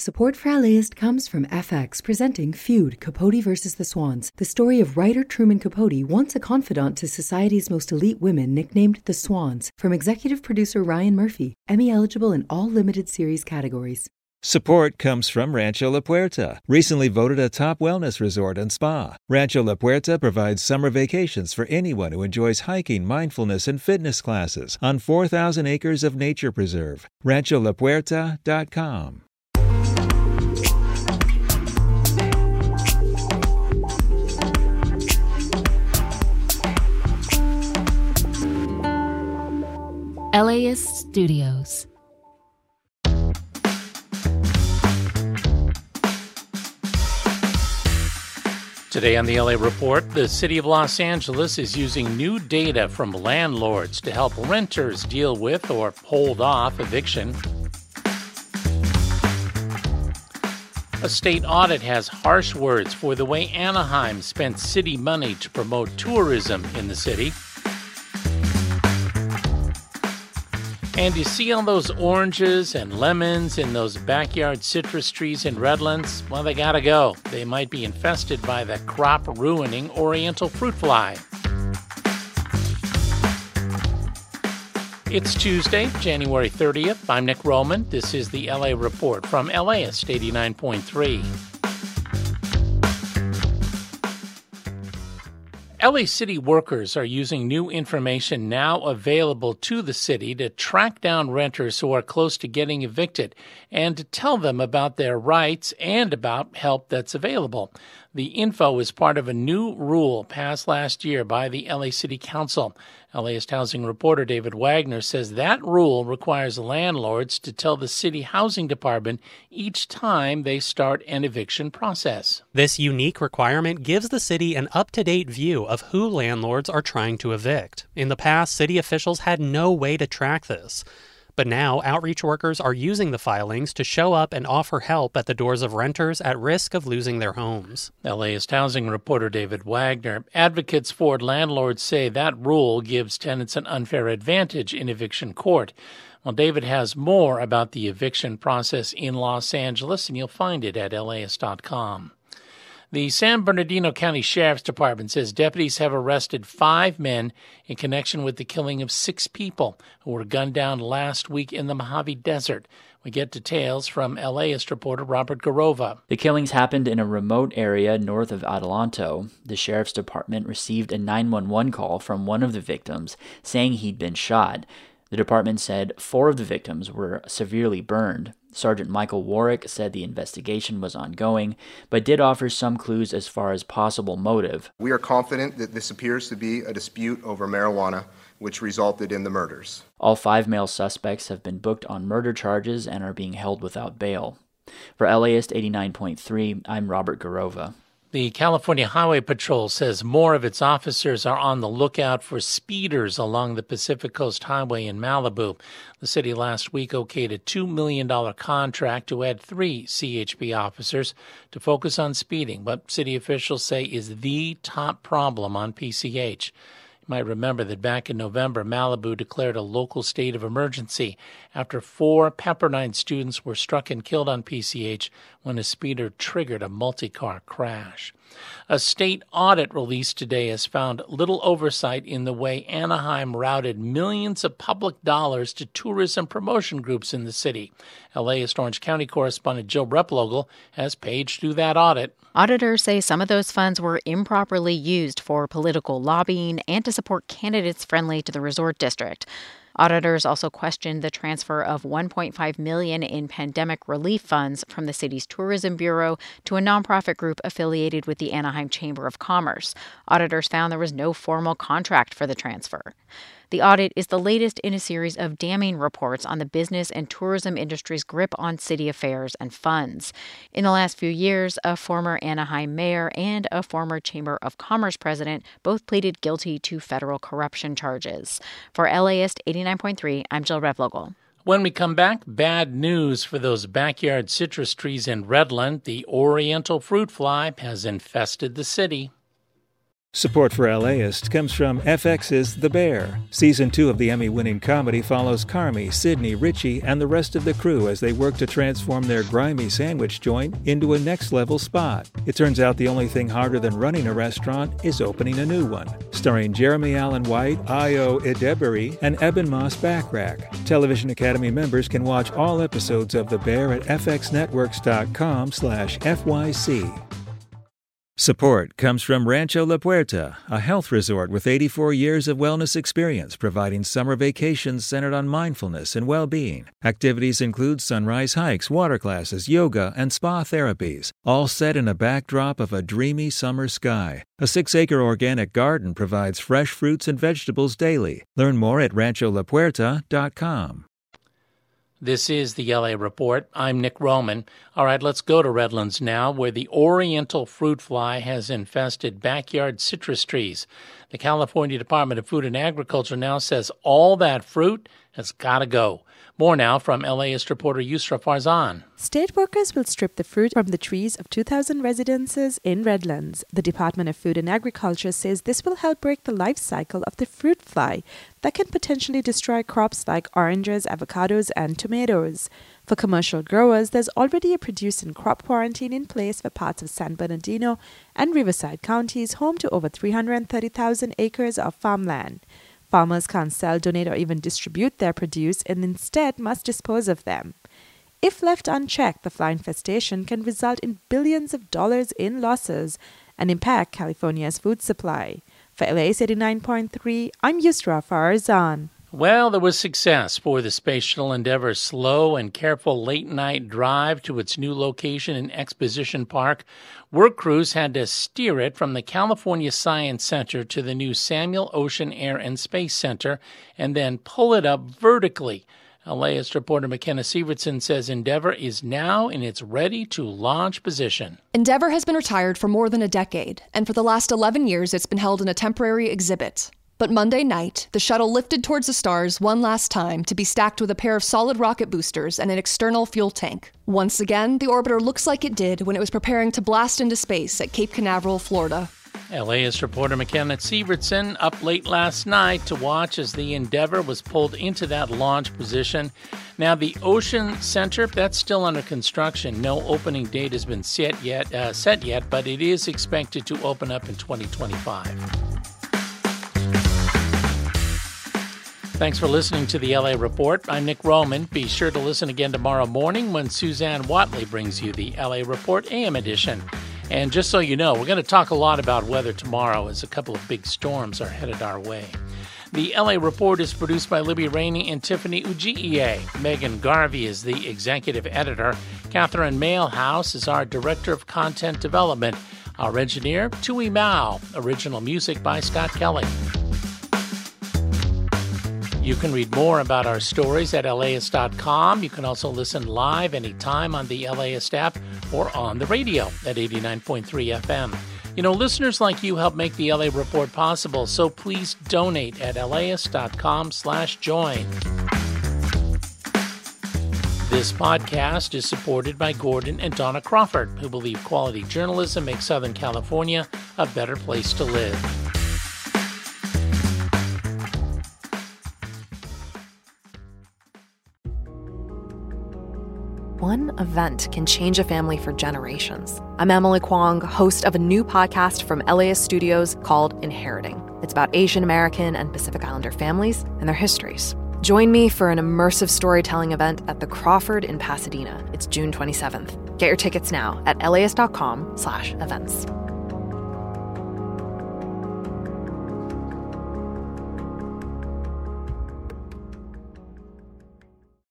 Support for LAist comes from FX presenting Feud Capote versus the Swans, the story of writer Truman Capote, once a confidant to society's most elite women, nicknamed the Swans, from executive producer Ryan Murphy, Emmy eligible in all limited series categories. Support comes from Rancho La Puerta, recently voted a top wellness resort and spa. Rancho La Puerta provides summer vacations for anyone who enjoys hiking, mindfulness, and fitness classes on 4,000 acres of nature preserve. RanchoLaPuerta.com. Studios. Today on the LA Report, the city of Los Angeles is using new data from landlords to help renters deal with or hold off eviction. A state audit has harsh words for the way Anaheim spent city money to promote tourism in the city. And you see all those oranges and lemons in those backyard citrus trees in Redlands? Well, they gotta go. They might be infested by the crop ruining oriental fruit fly. It's Tuesday, January 30th. I'm Nick Roman. This is the LA Report from LAist 89.3. LA City workers are using new information now available to the city to track down renters who are close to getting evicted and to tell them about their rights and about help that's available. The info is part of a new rule passed last year by the LA City Council. LAist housing reporter David Wagner says that rule requires landlords to tell the city housing department each time they start an eviction process. This unique requirement gives the city an up to date view of who landlords are trying to evict. In the past, city officials had no way to track this. But now, outreach workers are using the filings to show up and offer help at the doors of renters at risk of losing their homes. LAist housing reporter David Wagner. Advocates for landlords say that rule gives tenants an unfair advantage in eviction court. Well, David has more about the eviction process in Los Angeles, and you'll find it at laist.com. The San Bernardino County Sheriff's Department says deputies have arrested five men in connection with the killing of six people who were gunned down last week in the Mojave Desert. We get details from LAist reporter Robert Garrova. The killings happened in a remote area north of Adelanto. The sheriff's department received a 911 call from one of the victims saying he'd been shot. The department said four of the victims were severely burned. Sergeant Michael Warwick said the investigation was ongoing, but did offer some clues as far as possible motive. We are confident that this appears to be a dispute over marijuana, which resulted in the murders. All five male suspects have been booked on murder charges and are being held without bail. For LAist 89.3, I'm Robert Garrova. The California Highway Patrol says more of its officers are on the lookout for speeders along the Pacific Coast Highway in Malibu. The city last week okayed a $2 million contract to add three CHP officers to focus on speeding, what city officials say is the top problem on PCH might remember that back in November, Malibu declared a local state of emergency after four Pepperdine students were struck and killed on PCH when a speeder triggered a multi car crash. A state audit released today has found little oversight in the way Anaheim routed millions of public dollars to tourism promotion groups in the city. LAist Orange County correspondent Jill Replogle has paged through that audit. Auditors say some of those funds were improperly used for political lobbying and to support candidates friendly to the resort district. Auditors also questioned the transfer of 1.5 million in pandemic relief funds from the city's tourism bureau to a nonprofit group affiliated with the Anaheim Chamber of Commerce. Auditors found there was no formal contract for the transfer. The audit is the latest in a series of damning reports on the business and tourism industry's grip on city affairs and funds. In the last few years, a former Anaheim mayor and a former Chamber of Commerce president both pleaded guilty to federal corruption charges. For LAist 89.3, I'm Jill Replogle. When we come back, bad news for those backyard citrus trees in Redland. The oriental fruit fly has infested the city. Support for LAist comes from FX's The Bear. Season 2 of the Emmy winning comedy follows Carmy, Sydney, Richie, and the rest of the crew as they work to transform their grimy sandwich joint into a next level spot. It turns out the only thing harder than running a restaurant is opening a new one. Starring Jeremy Allen White, Ayo Edebiri, and Eben Moss-Bachrach. Television Academy members can watch all episodes of The Bear at fxnetworks.com slash FYC. Support comes from Rancho La Puerta, a health resort with 84 years of wellness experience providing summer vacations centered on mindfulness and well being. Activities include sunrise hikes, water classes, yoga, and spa therapies, all set in a backdrop of a dreamy summer sky. A six acre organic garden provides fresh fruits and vegetables daily. Learn more at rancholapuerta.com. This is the LA Report. I'm Nick Roman. All right, let's go to Redlands now, where the oriental fruit fly has infested backyard citrus trees. The California Department of Food and Agriculture now says all that fruit has got to go. More now from LAist reporter Yusra Farzan. State workers will strip the fruit from the trees of 2,000 residences in Redlands. The Department of Food and Agriculture says this will help break the life cycle of the fruit fly that can potentially destroy crops like oranges, avocados, and tomatoes. For commercial growers, there's already a produce and crop quarantine in place for parts of San Bernardino and Riverside counties, home to over 330,000 acres of farmland. Farmers can't sell, donate, or even distribute their produce and instead must dispose of them. If left unchecked, the fly infestation can result in billions of dollars in losses and impact California's food supply. For LAist 89.3, I'm Yusra Farzan. Well, there was success for the Space Shuttle Endeavour's slow and careful late night drive to its new location in Exposition Park. Work crews had to steer it from the California Science Center to the new Samuel Oschin Air and Space Center and then pull it up vertically. LAist reporter McKenna Sievertson says Endeavour is now in its ready to launch position. Endeavour has been retired for more than a decade, and for the last 11 years it's been held in a temporary exhibit. But Monday night, the shuttle lifted towards the stars one last time to be stacked with a pair of solid rocket boosters and an external fuel tank. Once again, the orbiter looks like it did when it was preparing to blast into space at Cape Canaveral, Florida. LAist reporter McKenna Sievertson up late last night to watch as the Endeavour was pulled into that launch position. Now, the Oschin Center, that's still under construction. No opening date has been set yet, uh, set yet but it is expected to open up in 2025. Thanks for listening to the LA Report. I'm Nick Roman. Be sure to listen again tomorrow morning when Susanne Whatley brings you the LA Report AM edition. And just so you know, we're going to talk a lot about weather tomorrow as a couple of big storms are headed our way. The LA Report is produced by Libby Rainey and Tiffany Ugie. Megan Garvey is the executive editor. Catherine Mailhouse is our director of content development. Our engineer, Tui Mao. Original music by Scott Kelly. You can read more about our stories at LAist.com. You can also listen live anytime on the LAist app or on the radio at 89.3 FM. You know, listeners like you help make the LA Report possible, so please donate at laist.com slash join. This podcast is supported by Gordon and Donna Crawford, who believe quality journalism makes Southern California a better place to live. One event can change a family for generations. I'm Emily Kwong, host of a new podcast from LAist Studios called Inheriting. It's about Asian American and Pacific Islander families and their histories. Join me for an immersive storytelling event at the Crawford in Pasadena. It's June 27th. Get your tickets now at laist.com/events.